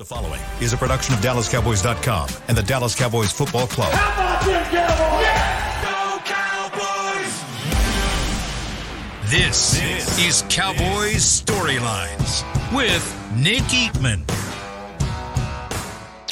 The following is a production of DallasCowboys.com and the Dallas Cowboys Football Club. How about them Cowboys? This, is Cowboys Storylines with Nick Eatman.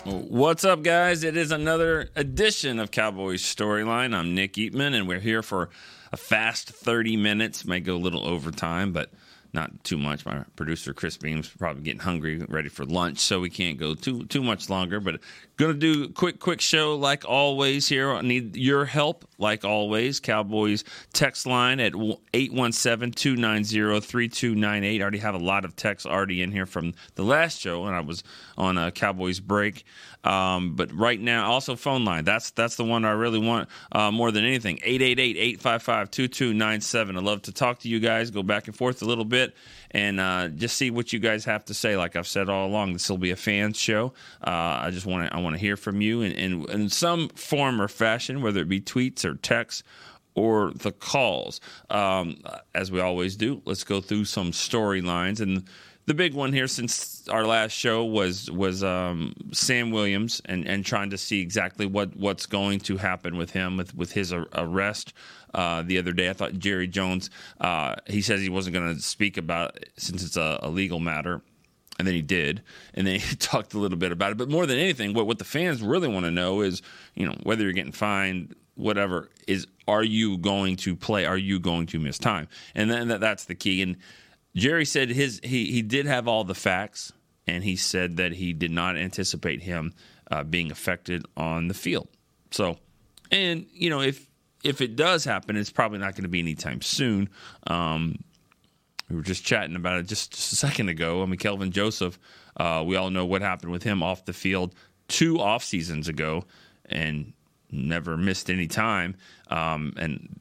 What's up, guys? It is another edition of Cowboys Storyline. I'm Nick Eatman, and we're here for a fast 30 minutes. May go a little overtime, but not too much. My producer Chris Beam's probably getting hungry, ready for lunch, so we can't go too too much longer. But gonna do a quick quick show like always here. I need your help like always. Cowboys text line at 817-290-3298. I already have a lot of texts already in here from the last show, and I was on a Cowboys break. Um, but right now, also phone line. That's that's the one I really want uh, more than anything. 888-855-2297. I love to talk to you guys, go back and forth a little bit, and uh, just see what you guys have to say. Like I've said all along, this will be a fans show. Uh, I just want to I want to hear from you in, in, in some form or fashion, whether it be tweets or texts or the calls. Um, as we always do, let's go through some storylines and the big one here since our last show was was um, Sam Williams and, and trying to see exactly what, what's going to happen with him with with his arrest uh, the other day. I thought Jerry Jones uh, he says he wasn't going to speak about it since it's a, a legal matter and then he did, and then he talked a little bit about it. But more than anything, what what the fans really want to know is, you know, whether you're getting fined, whatever, is are you going to play? Are you going to miss time? And then that, that's the key. And Jerry said his he he did have all the facts, and he said that he did not anticipate him uh, being affected on the field. So, and you know if if it does happen, it's probably not going to be anytime soon. Um, we were just chatting about it just, just a second ago. I mean, Kelvin Joseph, uh, we all know what happened with him off the field two off seasons ago, and never missed any time. Um, and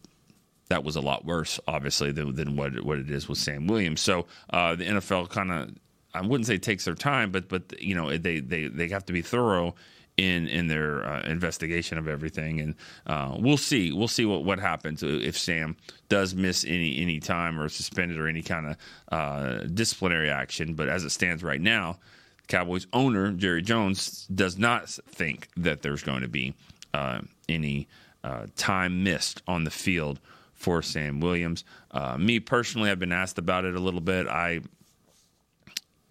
that was a lot worse, obviously, than, than what what it is with Sam Williams. So uh, the NFL kind of, I wouldn't say takes their time, but but you know they they they have to be thorough in in their uh, investigation of everything, and uh, we'll see we'll see what what happens if Sam does miss any any time or suspended or any kind of uh, disciplinary action. But as it stands right now, Cowboys owner Jerry Jones does not think that there's going to be uh, any uh, time missed on the field for Sam Williams. Uh, me personally, I've been asked about it a little bit. I,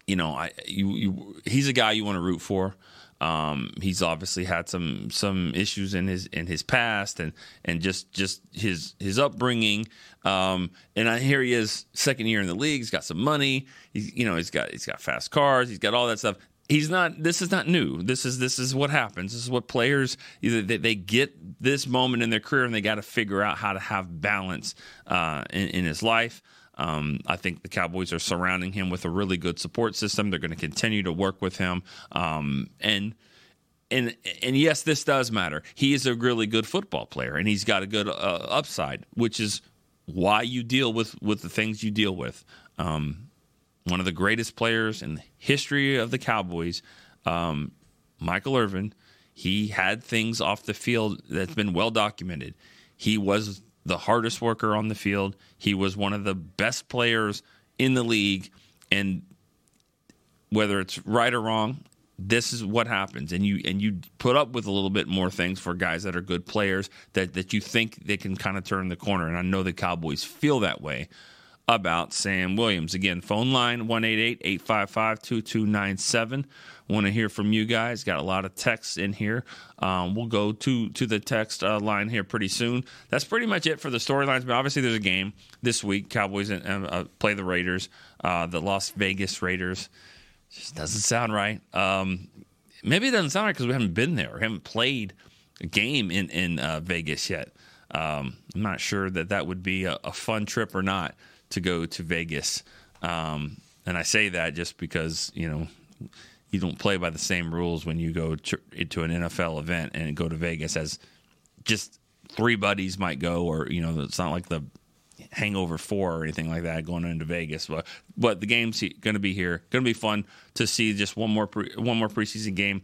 you know, I you, you he's a guy you want to root for. Um, he's obviously had some some issues in his in his past and and just just his his upbringing. Um, and I hear he is second year in the league. He's got some money. He's you know he's got he's got fast cars. He's got all that stuff he's not this is not new this is this is what happens this is what players either they, they get this moment in their career and they got to figure out how to have balance uh, in, in, his life um, I think the Cowboys are surrounding him with a really good support system. They're going to continue to work with him, um, and and and yes, this does matter. He is a really good football player, and he's got a good uh, upside, which is why you deal with with the things you deal with. Um, one of the greatest players in the history of the Cowboys, um, Michael Irvin, he had things off the field that's been well documented. He was the hardest worker on the field. He was one of the best players in the league. And whether it's right or wrong, this is what happens. And you and you put up with a little bit more things for guys that are good players that, that you think they can kind of turn the corner. And I know the Cowboys feel that way about Sam Williams. Again, phone line 188 855 2297. Want to hear from you guys. Got a lot of texts in here. Um, we'll go to to the text uh, line here pretty soon. That's pretty much it for the storylines. But obviously, there's a game this week. Cowboys uh, play the Raiders, uh, the Las Vegas Raiders. Just doesn't sound right. Um, maybe it doesn't sound right because we haven't been there or haven't played a game in in uh, Vegas yet. Um, I'm not sure that that would be a, a fun trip or not to go to Vegas. Um, and I say that just because you know you don't play by the same rules when you go to, to an NFL event and go to Vegas as just three buddies might go, or you know it's not like the Hangover Four or anything like that going into Vegas. But but the game's going to be here. Going to be fun to see just one more pre, one more preseason game,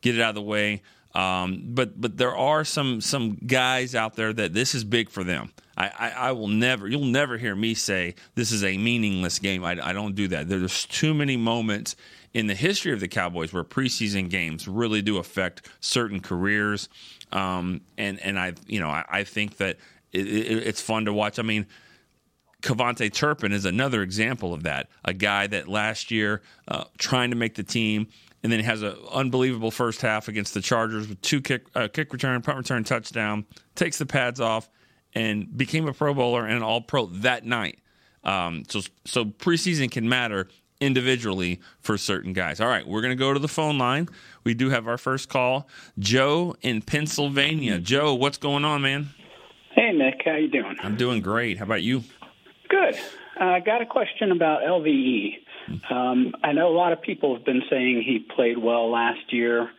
get it out of the way. Um, but but there are some some guys out there that this is big for them. I, I, I, will never you'll never hear me say this is a meaningless game. I, I don't do that. There's too many moments in the history of the Cowboys where preseason games really do affect certain careers. Um, and and I you know I, I think that it, it, it's fun to watch. I mean. KaVontae Turpin is another example of that. A guy that last year uh, trying to make the team, and then has an unbelievable first half against the Chargers with two kick uh, kick return, punt return, touchdown. Takes the pads off and became a Pro Bowler and an All Pro that night. Um, so so preseason can matter individually for certain guys. All right, we're going to go to the phone line. We do have our first call. Joe in Pennsylvania. Joe, what's going on, man? Hey, Nick. How you doing? I'm doing great. How about you? Good. Uh, I got a question about LVE. Um, I know a lot of people have been saying he played well last year.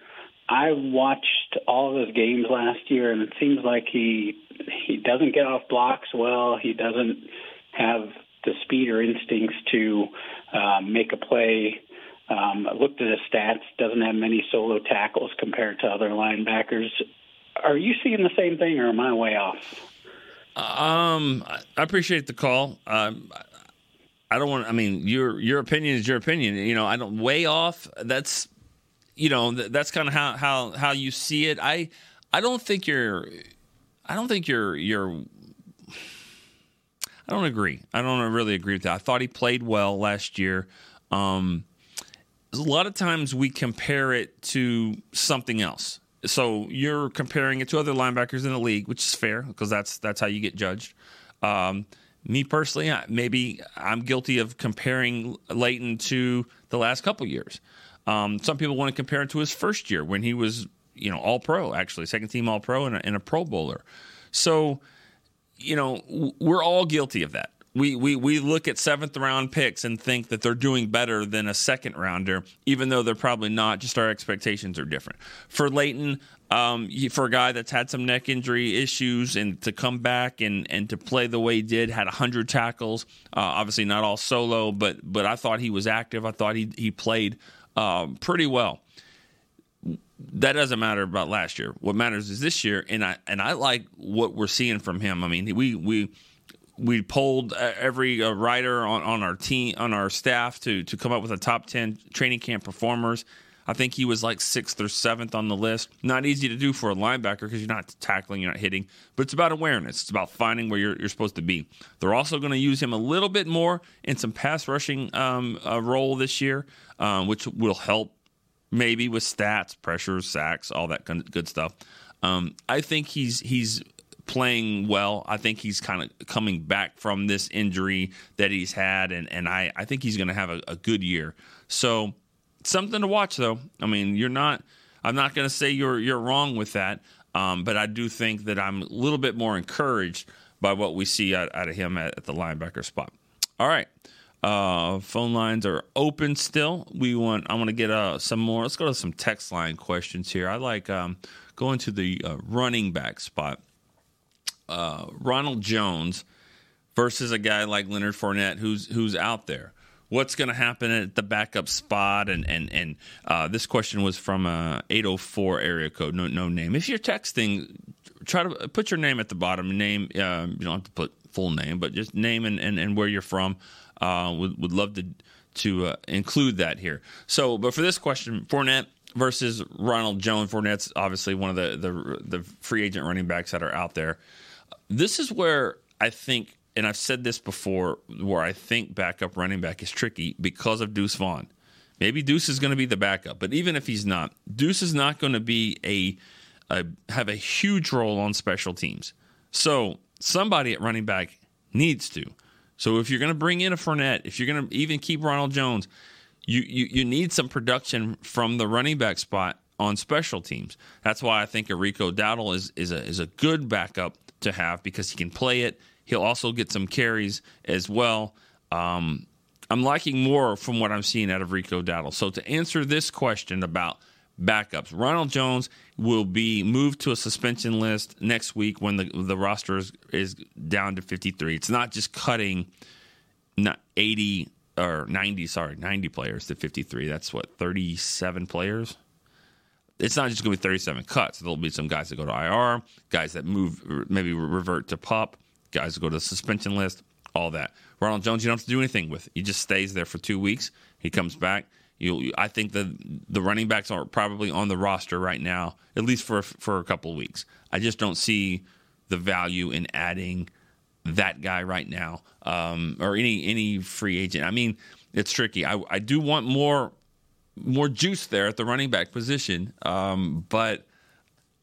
I watched all of his games last year, and it seems like he he doesn't get off blocks well. He doesn't have the speed or instincts to um, make a play. Um, I looked at his stats; doesn't have many solo tackles compared to other linebackers. Are you seeing the same thing, or am I way off? Um, I appreciate the call. Um, I don't want. I mean, your your opinion is your opinion. You know, I don't way off. That's you know that's kind of how how how you see it. I I don't think you're. I don't think you're you're I don't agree. I don't really agree with that. I thought he played well last year. Um, a lot of times we compare it to something else. So you're comparing it to other linebackers in the league, which is fair because that's that's how you get judged. Um, me personally, maybe I'm guilty of comparing Leighton to the last couple years. Um, some people want to compare it to his first year when he was, you know, All Pro, actually second team All Pro and a, and a Pro Bowler. So you know, we're all guilty of that. We, we, we look at seventh round picks and think that they're doing better than a second rounder, even though they're probably not. Just our expectations are different. For Leighton, um, for a guy that's had some neck injury issues and to come back and, and to play the way he did, had 100 tackles, uh, obviously not all solo, but but I thought he was active. I thought he, he played um, pretty well that doesn't matter about last year. What matters is this year, and I and I like what we're seeing from him. I mean, we we we polled every uh, writer on, on our team on our staff to to come up with a top ten training camp performers. I think he was like sixth or seventh on the list. Not easy to do for a linebacker because you're not tackling, you're not hitting, but it's about awareness. It's about finding where you're, you're supposed to be. They're also going to use him a little bit more in some pass rushing um, uh, role this year, um, which will help maybe with stats, pressures, sacks, all that good stuff. Um, I think he's he's playing well. I think he's kind of coming back from this injury that he's had, and, and I, I think he's going to have a, a, good year. So something to watch, though. I mean, you're not. I'm not going to say you're you're wrong with that, um, but I do think that I'm a little bit more encouraged by what we see out, out of him at, at the linebacker spot. All right. Uh, phone lines are open still. We want. I want to get uh, some more. Let's go to some text line questions here. I like um, going to the uh, running back spot. Uh, Ronald Jones versus a guy like Leonard Fournette, who's who's out there. What's going to happen at the backup spot? And and and uh, this question was from a uh, 804 area code, no no name. If you're texting, try to put your name at the bottom. Name you don't have to put full name, but just name and, and, and where you're from. Uh, would would love to to uh, include that here. So, but for this question, Fournette versus Ronald Jones. Fournette's obviously one of the the, the free agent running backs that are out there. This is where I think, and I've said this before, where I think backup running back is tricky because of Deuce Vaughn. Maybe Deuce is going to be the backup, but even if he's not, Deuce is not going to be a, a have a huge role on special teams. So somebody at running back needs to. So if you're going to bring in a Fournette, if you're going to even keep Ronald Jones, you, you you need some production from the running back spot on special teams. That's why I think Rico Dowdle is is a is a good backup to have because he can play it. He'll also get some carries as well. Um, I'm liking more from what I'm seeing out of Rico Dowdle. So to answer this question about backups. Ronald Jones will be moved to a suspension list next week when the the roster is, is down to 53. It's not just cutting not 80 or 90, sorry, 90 players to 53. That's what 37 players. It's not just going to be 37 cuts. There'll be some guys that go to IR, guys that move, maybe revert to pup, guys that go to the suspension list, all that. Ronald Jones, you don't have to do anything with. He just stays there for two weeks. He comes back You, I think the the running backs are probably on the roster right now, at least for for a couple of weeks. I just don't see the value in adding that guy right now, um, or any any free agent. I mean, it's tricky. I, I do want more more juice there at the running back position, um, but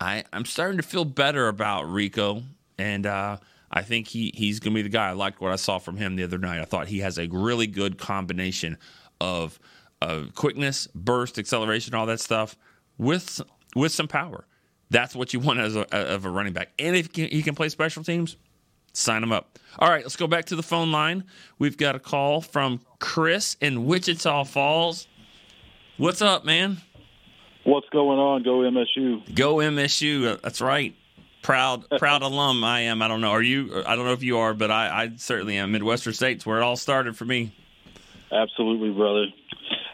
I I'm starting to feel better about Rico, and uh, I think he he's going to be the guy. I liked what I saw from him the other night. I thought he has a really good combination of of quickness, burst, acceleration, all that stuff with with some power. That's what you want as a, of a running back. And if he can play special teams, sign him up. All right, let's go back to the phone line. We've got a call from Chris in Wichita Falls. What's up, man? What's going on? Go MSU. Go MSU. Uh, that's right. Proud, uh, proud alum. I am. I don't know. Are you? I don't know if you are, but I, I certainly am. Midwestern States, where it all started for me. Absolutely, brother.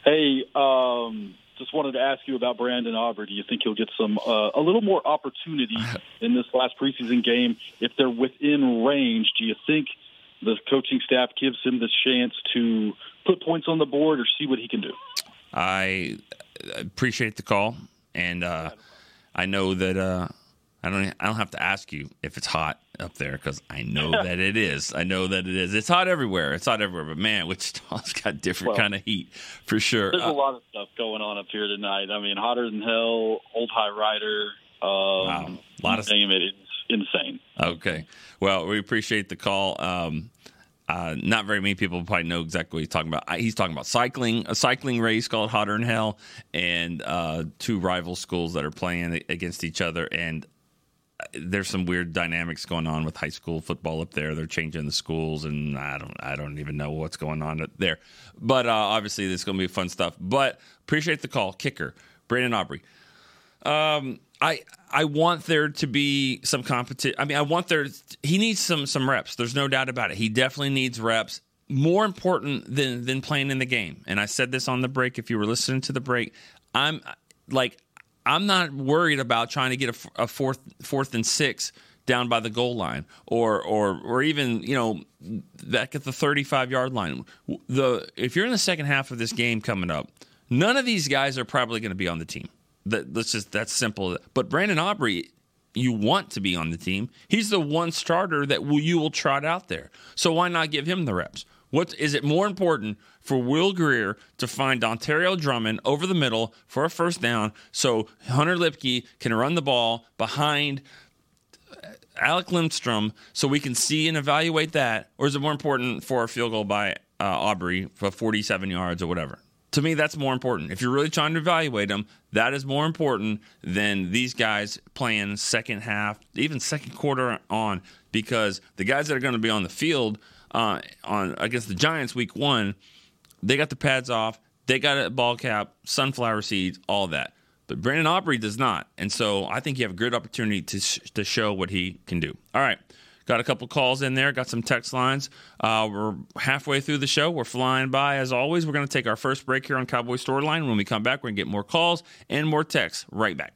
Hey, um, just wanted to ask you about Brandon Aubrey. Do you think he'll get some uh, a little more opportunity in this last preseason game if they're within range? Do you think the coaching staff gives him the chance to put points on the board or see what he can do? I appreciate the call, and uh, I know that uh, I don't. I don't have to ask you if it's hot up there because I know that it is. I know that it is. It's hot everywhere. It's hot everywhere. But man, Wichita's got different well, kind of heat for sure. There's uh, a lot of stuff going on up here tonight. I mean, hotter than hell. Old High Rider. Um, wow, a lot of name it. It's insane. Okay. Well, we appreciate the call. Um, uh, not very many people probably know exactly what he's talking about. He's talking about cycling, a cycling race called Hotter than Hell, and uh, two rival schools that are playing against each other. And there's some weird dynamics going on with high school football up there. They're changing the schools, and I don't, I don't even know what's going on there. But uh, obviously, this is going to be fun stuff. But appreciate the call, kicker Brandon Aubrey. Um, I I want there to be some competition. I mean, I want there. He needs some some reps. There's no doubt about it. He definitely needs reps. More important than than playing in the game. And I said this on the break. If you were listening to the break, I'm like I'm not worried about trying to get a, a fourth fourth and six down by the goal line or or or even you know back at the 35 yard line. The if you're in the second half of this game coming up, none of these guys are probably going to be on the team. That let's just that's simple. But Brandon Aubrey, you want to be on the team. He's the one starter that will, you will trot out there. So why not give him the reps? What is it more important for Will Grier to find Dontario Drummond over the middle for a first down so Hunter Luepke can run the ball behind Alec Lindstrom so we can see and evaluate that? Or is it more important for a field goal by uh, Aubrey for 47 yards or whatever? To me, that's more important. If you're really trying to evaluate them, that is more important than these guys playing second half, even second quarter on, because the guys that are going to be on the field uh, on against the Giants week one – they got the pads off. They got a ball cap, sunflower seeds, all that. But Brandon Aubrey does not. And so I think you have a great opportunity to, sh- to show what he can do. All right. Got a couple calls in there, got some text lines. Uh, we're halfway through the show. We're flying by as always. We're going to take our first break here on Cowboy Storyline. When we come back, we're going to get more calls and more texts right back.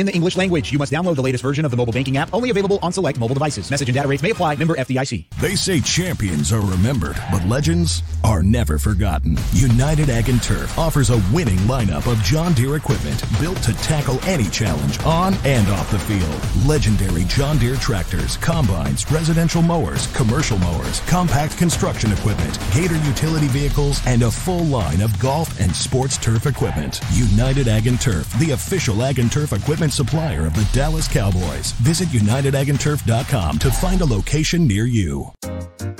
in the English language. You must download the latest version of the mobile banking app, only available on select mobile devices. Message and data rates may apply. Member FDIC. They say champions are remembered, but legends are never forgotten. United Ag and Turf offers a winning lineup of John Deere equipment built to tackle any challenge on and off the field. Legendary John Deere tractors, combines, residential mowers, commercial mowers, compact construction equipment, Gator utility vehicles, and a full line of golf and sports turf equipment. United Ag and Turf, the official Ag and Turf equipment supplier of the Dallas Cowboys. Visit UnitedAgAndTurf.com to find a location near you.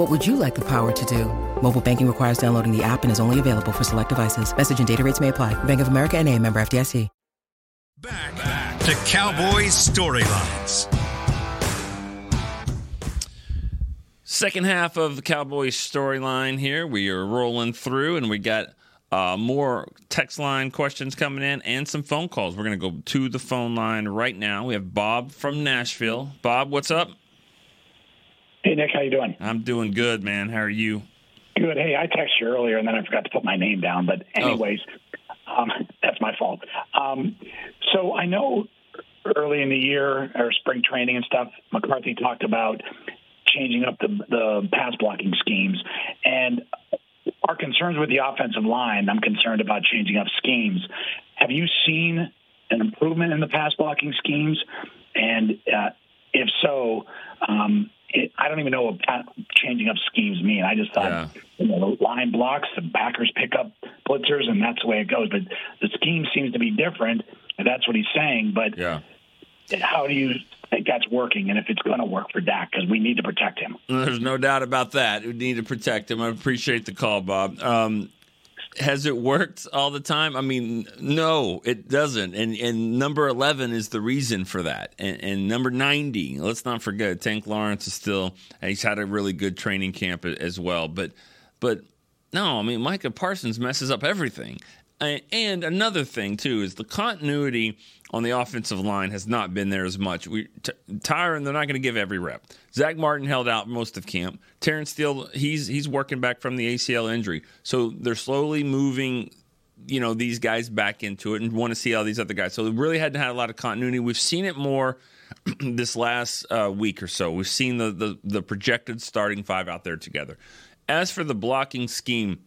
What would you like the power to do? Mobile banking requires downloading the app and is only available for select devices. Message and data rates may apply. Bank of America and a member FDIC. Back, back to Cowboys storylines. Second half of the Cowboys storyline here. We are rolling through, and we got uh, more text line questions coming in and some phone calls. We're going to go to the phone line right now. We have Bob from Nashville. Bob, what's up? Hey Nick, how you doing? I'm doing good, man. How are you? Good. Hey, I texted you earlier and then I forgot to put my name down. But anyways, oh. um, that's my fault. Um, so I know early in the year or spring training and stuff, McCarthy talked about changing up the the pass blocking schemes and our concerns with the offensive line. I'm concerned about changing up schemes. Have you seen an improvement in the pass blocking schemes? And uh, if so, um, it, I don't even know what changing up schemes mean. I just thought, yeah. you know, the line blocks, the backers pick up blitzers, and that's the way it goes. But the scheme seems to be different, and that's what he's saying. But yeah. how do you think that's working, and if it's going to work for Dak? Because we need to protect him. There's no doubt about that. We need to protect him. I appreciate the call, Bob. Um, has it worked all the time? I mean, no, it doesn't. And and number eleven is the reason for that. And, and number ninety, let's not forget, Tank Lawrence is still he's had a really good training camp as well. But but no, I mean Micah Parsons messes up everything. And another thing too is the continuity on the offensive line has not been there as much. We t- Tyron, they're not going to give every rep. Zach Martin held out most of camp. Terence Steele, he's he's working back from the ACL injury, so they're slowly moving. You know these guys back into it and want to see all these other guys. So they really hadn't had a lot of continuity. We've seen it more this last uh, week or so. We've seen the, the the projected starting five out there together. As for the blocking scheme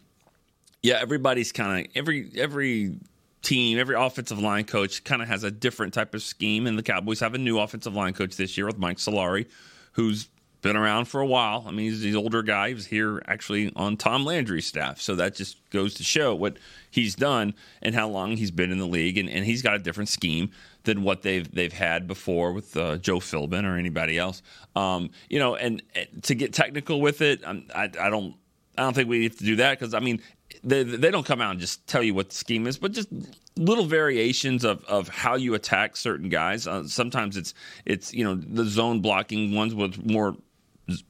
yeah, everybody's kind of every every team, every offensive line coach kind of has a different type of scheme, and the Cowboys have a new offensive line coach this year with Mike Solari, who's been around for a while. I mean, he's an older guy. He was here actually on Tom Landry's staff, so that just goes to show what he's done and how long he's been in the league, and, and he's got a different scheme than what they've they've had before with uh, Joe Philbin or anybody else. Um, you know, and, and, to get technical with it, I'm, I, I don't. I don't think we need to do that because I mean they, they don't come out and just tell you what the scheme is, but just little variations of, of how you attack certain guys. Uh, sometimes it's it's you know the zone blocking ones with more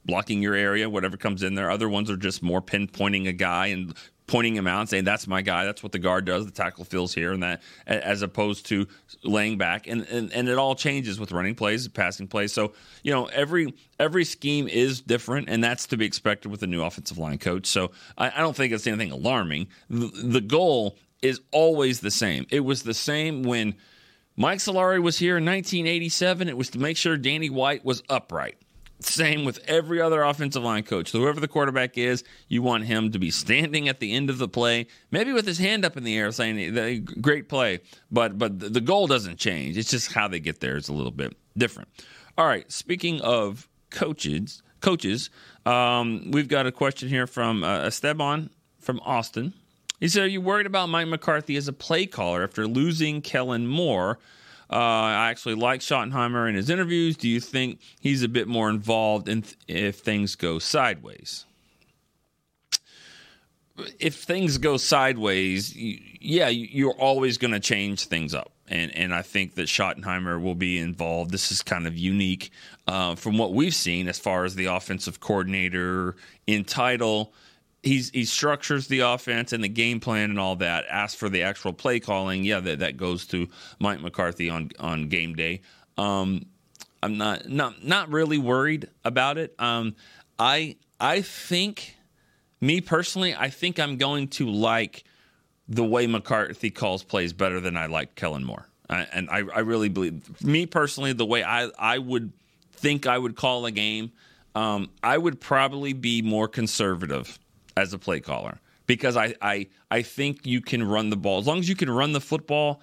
blocking your area, whatever comes in there. Other ones are just more pinpointing a guy and pointing him out and saying that's my guy. That's what the guard does. The tackle feels here and that as opposed to laying back. And, and and it all changes with running plays passing plays. So you know every every scheme is different and that's to be expected with a new offensive line coach. So i, I don't think it's anything alarming. The, the goal is always the same. It was the same when mike solari was here in 1987 it was to make sure danny white was upright same with every other offensive line coach. Whoever the quarterback is, you want him to be standing at the end of the play, maybe with his hand up in the air, saying "Great play." But but the goal doesn't change. It's just how they get there is a little bit different. All right. Speaking of coaches, coaches, um, we've got a question here from uh, Esteban from Austin. He said, "Are you worried about Mike McCarthy as a play caller after losing Kellen Moore?" Uh, I actually like Schottenheimer in his interviews. Do you think he's a bit more involved in th- if things go sideways? If things go sideways, you, yeah, you're always going to change things up. and and I think that Schottenheimer will be involved. This is kind of unique uh, from what we've seen as far as the offensive coordinator in title. He's, he structures the offense and the game plan and all that. As for the actual play calling, yeah, that, that goes to Mike McCarthy on on game day. Um, I'm not not not really worried about it. Um, I I think me personally, I think I'm going to like the way McCarthy calls plays better than I like Kellen Moore. I, and I, I, really believe, me personally, the way I, I would think I would call a game, um, I would probably be more conservative as a play caller because I, I, I think you can run the ball. As long as you can run the football,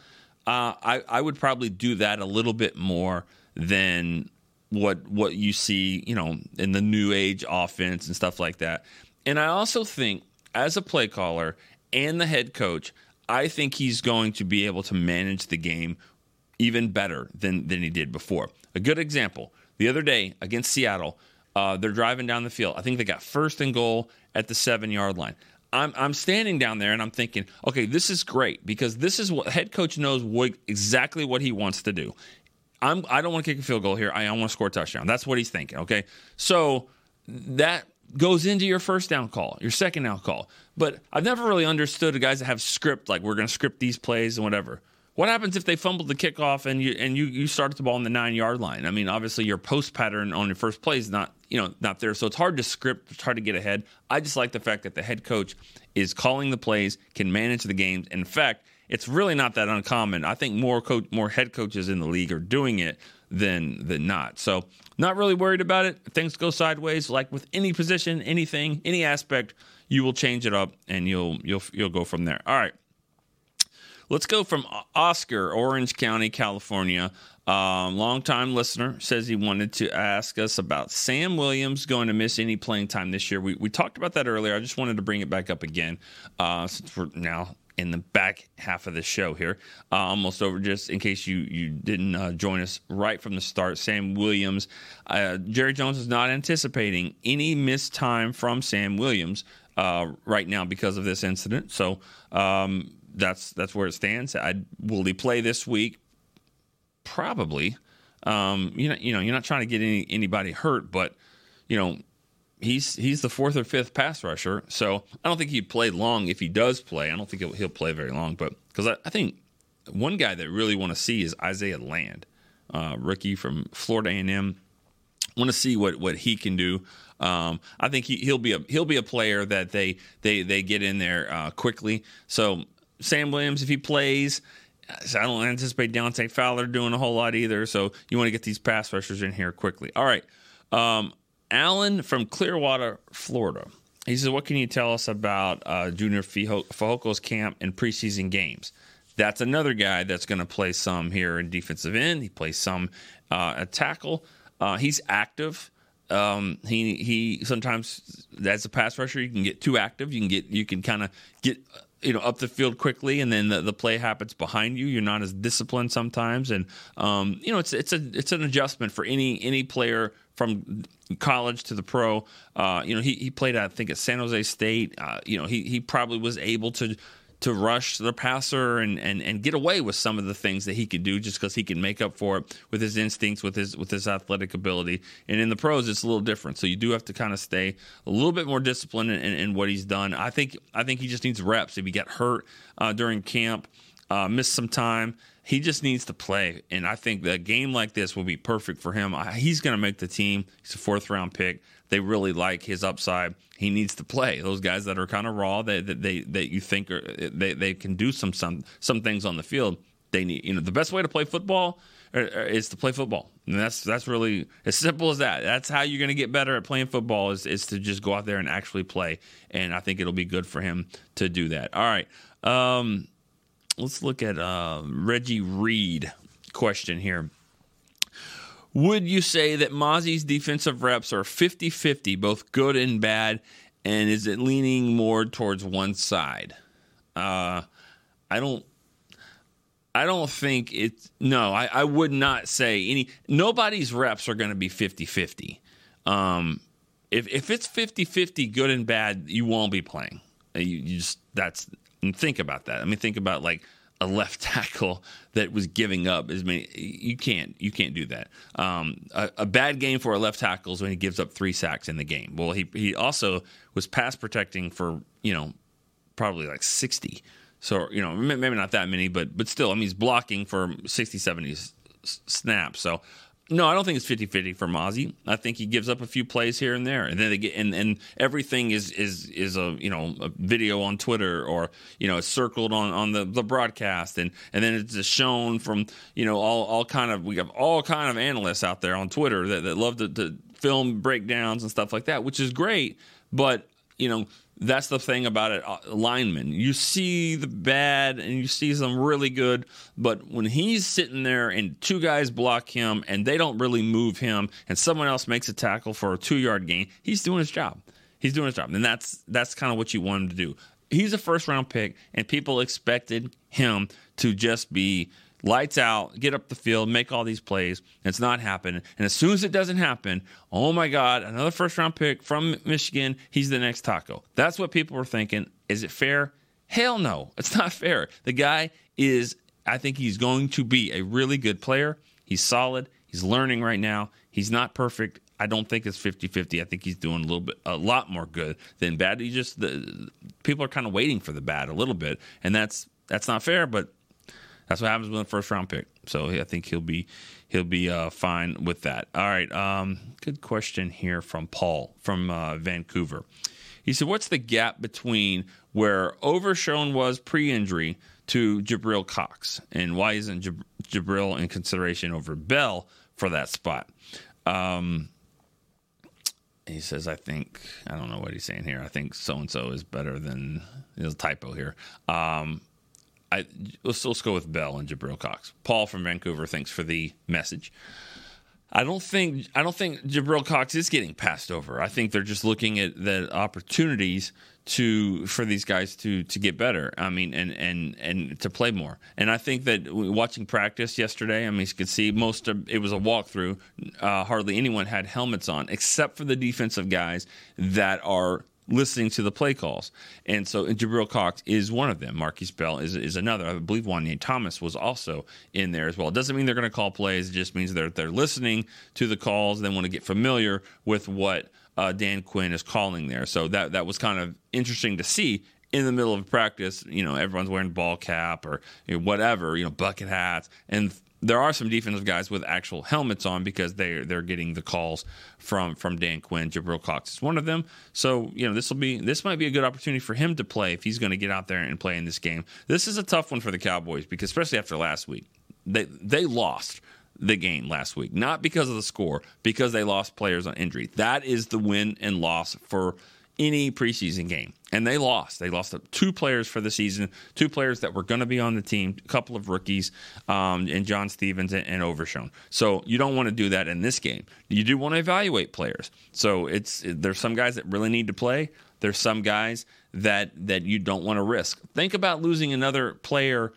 uh, I, I would probably do that a little bit more than what what you see, you know, in the new age offense and stuff like that. And I also think as a play caller and the head coach, I think he's going to be able to manage the game even better than than he did before. A good example: the other day against Seattle, uh, they're driving down the field. I think they got first and goal at the seven yard line. I'm I'm standing down there and I'm thinking, okay, this is great because this is what head coach knows what, exactly what he wants to do. I'm I don't want to kick a field goal here. I want to score a touchdown. That's what he's thinking. Okay, so that goes into your first down call, your second down call. But I've never really understood guys that have script, like we're going to script these plays and whatever. What happens if they fumbled the kickoff and you and you you start the ball on the nine yard line? I mean, obviously your post pattern on your first play is not you know not there, so it's hard to script, it's hard to get ahead. I just like the fact that the head coach is calling the plays, can manage the games. In fact, it's really not that uncommon. I think more coach, more head coaches in the league are doing it than than not. So not really worried about it. Things go sideways, like with any position, anything, any aspect, you will change it up and you'll you'll you'll go from there. All right. Let's go from Oscar, Orange County, California. Um, longtime listener says he wanted to ask us about Sam Williams going to miss any playing time this year. We, we talked about that earlier. I just wanted to bring it back up again uh, since we're now in the back half of the show here, uh, almost over. Just in case you you didn't uh, join us right from the start, Sam Williams, uh, Jerry Jones is not anticipating any missed time from Sam Williams uh, right now because of this incident. So um, that's that's where it stands. I, will he play this week? Probably. Um, you know, you know, you're not trying to get any, anybody hurt, but you know, he's he's the fourth or fifth pass rusher. So I don't think he'd play long if he does play. I don't think he'll, he'll play very long, but because I, I, think one guy that really want to see is Isaiah Land, uh, rookie from Florida A&M. Want to see what what he can do. Um, I think he, will be a he'll be a player that they they they get in there uh, quickly. So Sam Williams, if he plays. I don't anticipate Dante Fowler doing a whole lot either. So you want to get these pass rushers in here quickly. All right. Um, Alan from Clearwater, Florida. He says, What can you tell us about uh, Junior Fehoko's camp and preseason games? That's another guy that's going to play some here in defensive end. He plays some uh, at tackle. Uh, he's active. Um, he he sometimes as a pass rusher you can get too active. You can get you can kind of get you know up the field quickly, and then the, the play happens behind you. You're not as disciplined sometimes, and um, you know it's it's a it's an adjustment for any any player from college to the pro. Uh, you know, he, he played, I think, at San Jose State. Uh, you know, he, he probably was able to to rush the passer and, and, and get away with some of the things that he could do just because he can make up for it with his instincts, with his with his athletic ability. And in the pros, it's a little different. So you do have to kind of stay a little bit more disciplined in, in, in what he's done. I think I think he just needs reps. If he got hurt uh, during camp, uh, missed some time, he just needs to play. And I think a game like this will be perfect for him. He's going to make the team. He's a fourth round pick. They really like his upside. He needs to play. Those guys that are kind of raw, that they, they, that you think are, they, they can do some, some, some things on the field. They need, you know, the best way to play football uh, uh, is to play football. And that's, that's really as simple as that. That's how you're going to get better at playing football is, is to just go out there and actually play. And I think it'll be good for him to do that. All right. Um, let's look at uh, Reggie Reed question here. Would you say that Mazi's defensive reps are 50 50, both good and bad? And is it leaning more towards one side? Uh, I don't. I don't think it's no. I, I would not say any. Nobody's reps are going to be 50 50. Um, if if it's 50 50, good and bad, you won't be playing. You, you just that's think about that. I mean, think about like a left tackle that was giving up as many. You can't you can't do that. Um, a, a, bad game for a left tackle is when he gives up three sacks in the game. Well, he he also was pass protecting for you know probably like sixty. So you know maybe not that many, but but still, I mean he's blocking for 60, 70 snaps. So no, I don't think it's 50-50 for Mazi. I think he gives up a few plays here and there, and then they get and, and everything is is is a you know a video on Twitter or you know circled on on the, the broadcast, and and then it's shown from you know all all kind of we have all kind of analysts out there on Twitter that, that love to, to film breakdowns and stuff like that, which is great. But you know that's the thing about it, uh, lineman. You see the bad and you see some really good, but when he's sitting there and two guys block him and they don't really move him, and someone else makes a tackle for a two yard gain, he's doing his job. He's doing his job, and that's that's kind of what you want him to do. He's a first round pick, and people expected him to just be lights out, get up the field, make all these plays. It's not happening. And as soon as it doesn't happen, oh my God, another first round pick from Michigan. He's the next taco. That's what people were thinking. Is it fair? Hell no, it's not fair. The guy is, I think he's going to be a really good player. He's solid. He's learning right now. He's not perfect. I don't think it's 50-50. I think he's doing a little bit a lot more good than bad. He just the people are kind of waiting for the bad a little bit, and that's that's not fair, but that's what happens with a first round pick. So I think he'll be he'll be uh, fine with that. All right. Um, good question here from Paul from uh, Vancouver. He said, "What's the gap between where Overshown was pre-injury to Jabril Cox, and why isn't Jab- Jabril in consideration over Bell for that spot?" Um, he says, "I think I don't know what he's saying here. I think so and so is better than there's a typo here." Um, I let's, let's go with Bell and Jabril Cox. Paul from Vancouver, thanks for the message. I don't think I don't think Jabril Cox is getting passed over. I think they're just looking at the opportunities to for these guys to to get better. I mean, and and and to play more. And I think that watching practice yesterday, I mean, you could see most of it was a walkthrough. Uh, hardly anyone had helmets on, except for the defensive guys that are listening to the play calls. And so and Jabril Cox is one of them. Markquese Bell is, is another. I believe Juanyeh Thomas was also in there as well. It doesn't mean they're going to call plays. It just means they're, they're listening to the calls. They want to get familiar with what uh, Dan Quinn is calling there. So that, that was kind of interesting to see in the middle of practice. You know, everyone's wearing ball cap or you know, whatever, you know, bucket hats. And there are some defensive guys with actual helmets on because they they're getting the calls from from Dan Quinn. Jabril Cox is one of them. So you know this will be this might be a good opportunity for him to play if he's going to get out there and play in this game. This is a tough one for the Cowboys because especially after last week, they they lost the game last week not because of the score because they lost players on injury. That is the win and loss for any preseason game. And they lost. They lost two players for the season, two players that were going to be on the team, a couple of rookies, um, and John Stephens and, and Overshown. So you don't want to do that in this game. You do want to evaluate players. So it's there's some guys that really need to play. There's some guys that that you don't want to risk. Think about losing another player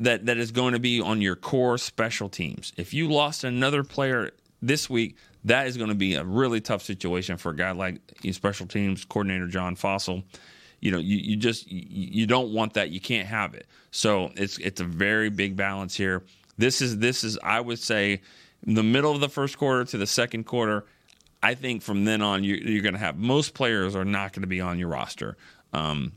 that that is going to be on your core special teams. If you lost another player this week, that is going to be a really tough situation for a guy like special teams coordinator John Fassel. You know, you, you just you don't want that. You can't have it. So it's it's a very big balance here. This is this is I would say the middle of the first quarter to the second quarter. I think from then on you, are going to have most players are not going to be on your roster. Um,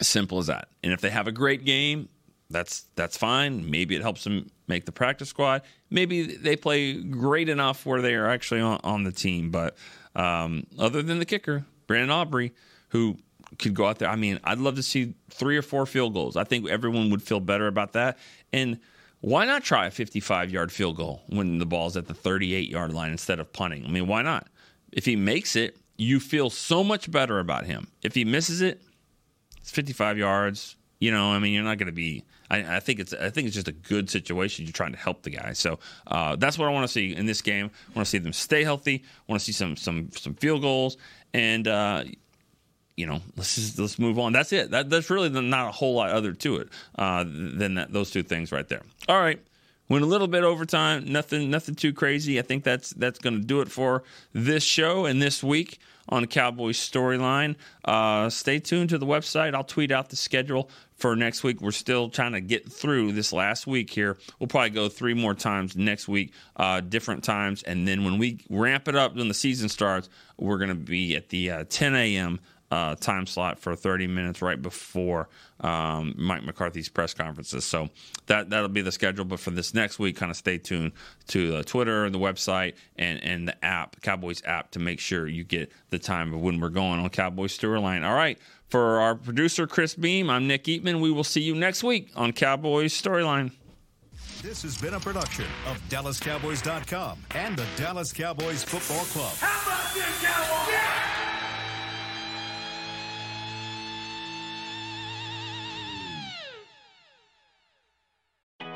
simple as that. And if they have a great game, that's that's fine. Maybe it helps them make the practice squad. Maybe they play great enough where they are actually on, on the team. But um, other than the kicker, Brandon Aubrey, who could go out there. I mean, I'd love to see three or four field goals. I think everyone would feel better about that. And why not try a 55 yard field goal when the ball's at the 38 yard line instead of punting? I mean, why not? If he makes it, you feel so much better about him. If he misses it, it's 55 yards. You know, I mean, you're not going to be I, I, think it's I think it's just a good situation. You're trying to help the guy, so uh, that's what I want to see in this game. I want to see them stay healthy. I want to see some some some field goals, and uh, you know, let's just let's move on. That's it. That, that's really not a whole lot other to it uh, than that, those two things right there. All right. Went a little bit overtime, nothing, nothing too crazy. I think that's that's going to do it for this show and this week. on Cowboys storyline. Uh, stay tuned to the website. I'll tweet out the schedule for next week. We're still trying to get through this last week here. We'll probably go three more times next week, uh, different times. And then when we ramp it up when the season starts, we're going to be at the uh, 10 a.m. Uh, time slot for 30 minutes right before um, Mike McCarthy's press conferences. So that that'll be the schedule. But for this next week, kind of stay tuned to the Twitter, the website, and and the app, Cowboys app, to make sure you get the time of when we're going on Cowboys Storyline. All right. For our producer Chris Beam, I'm Nick Eatman. We will see you next week on Cowboys Storyline. This has been a production of DallasCowboys.com and the Dallas Cowboys Football Club. How about this, Cowboys?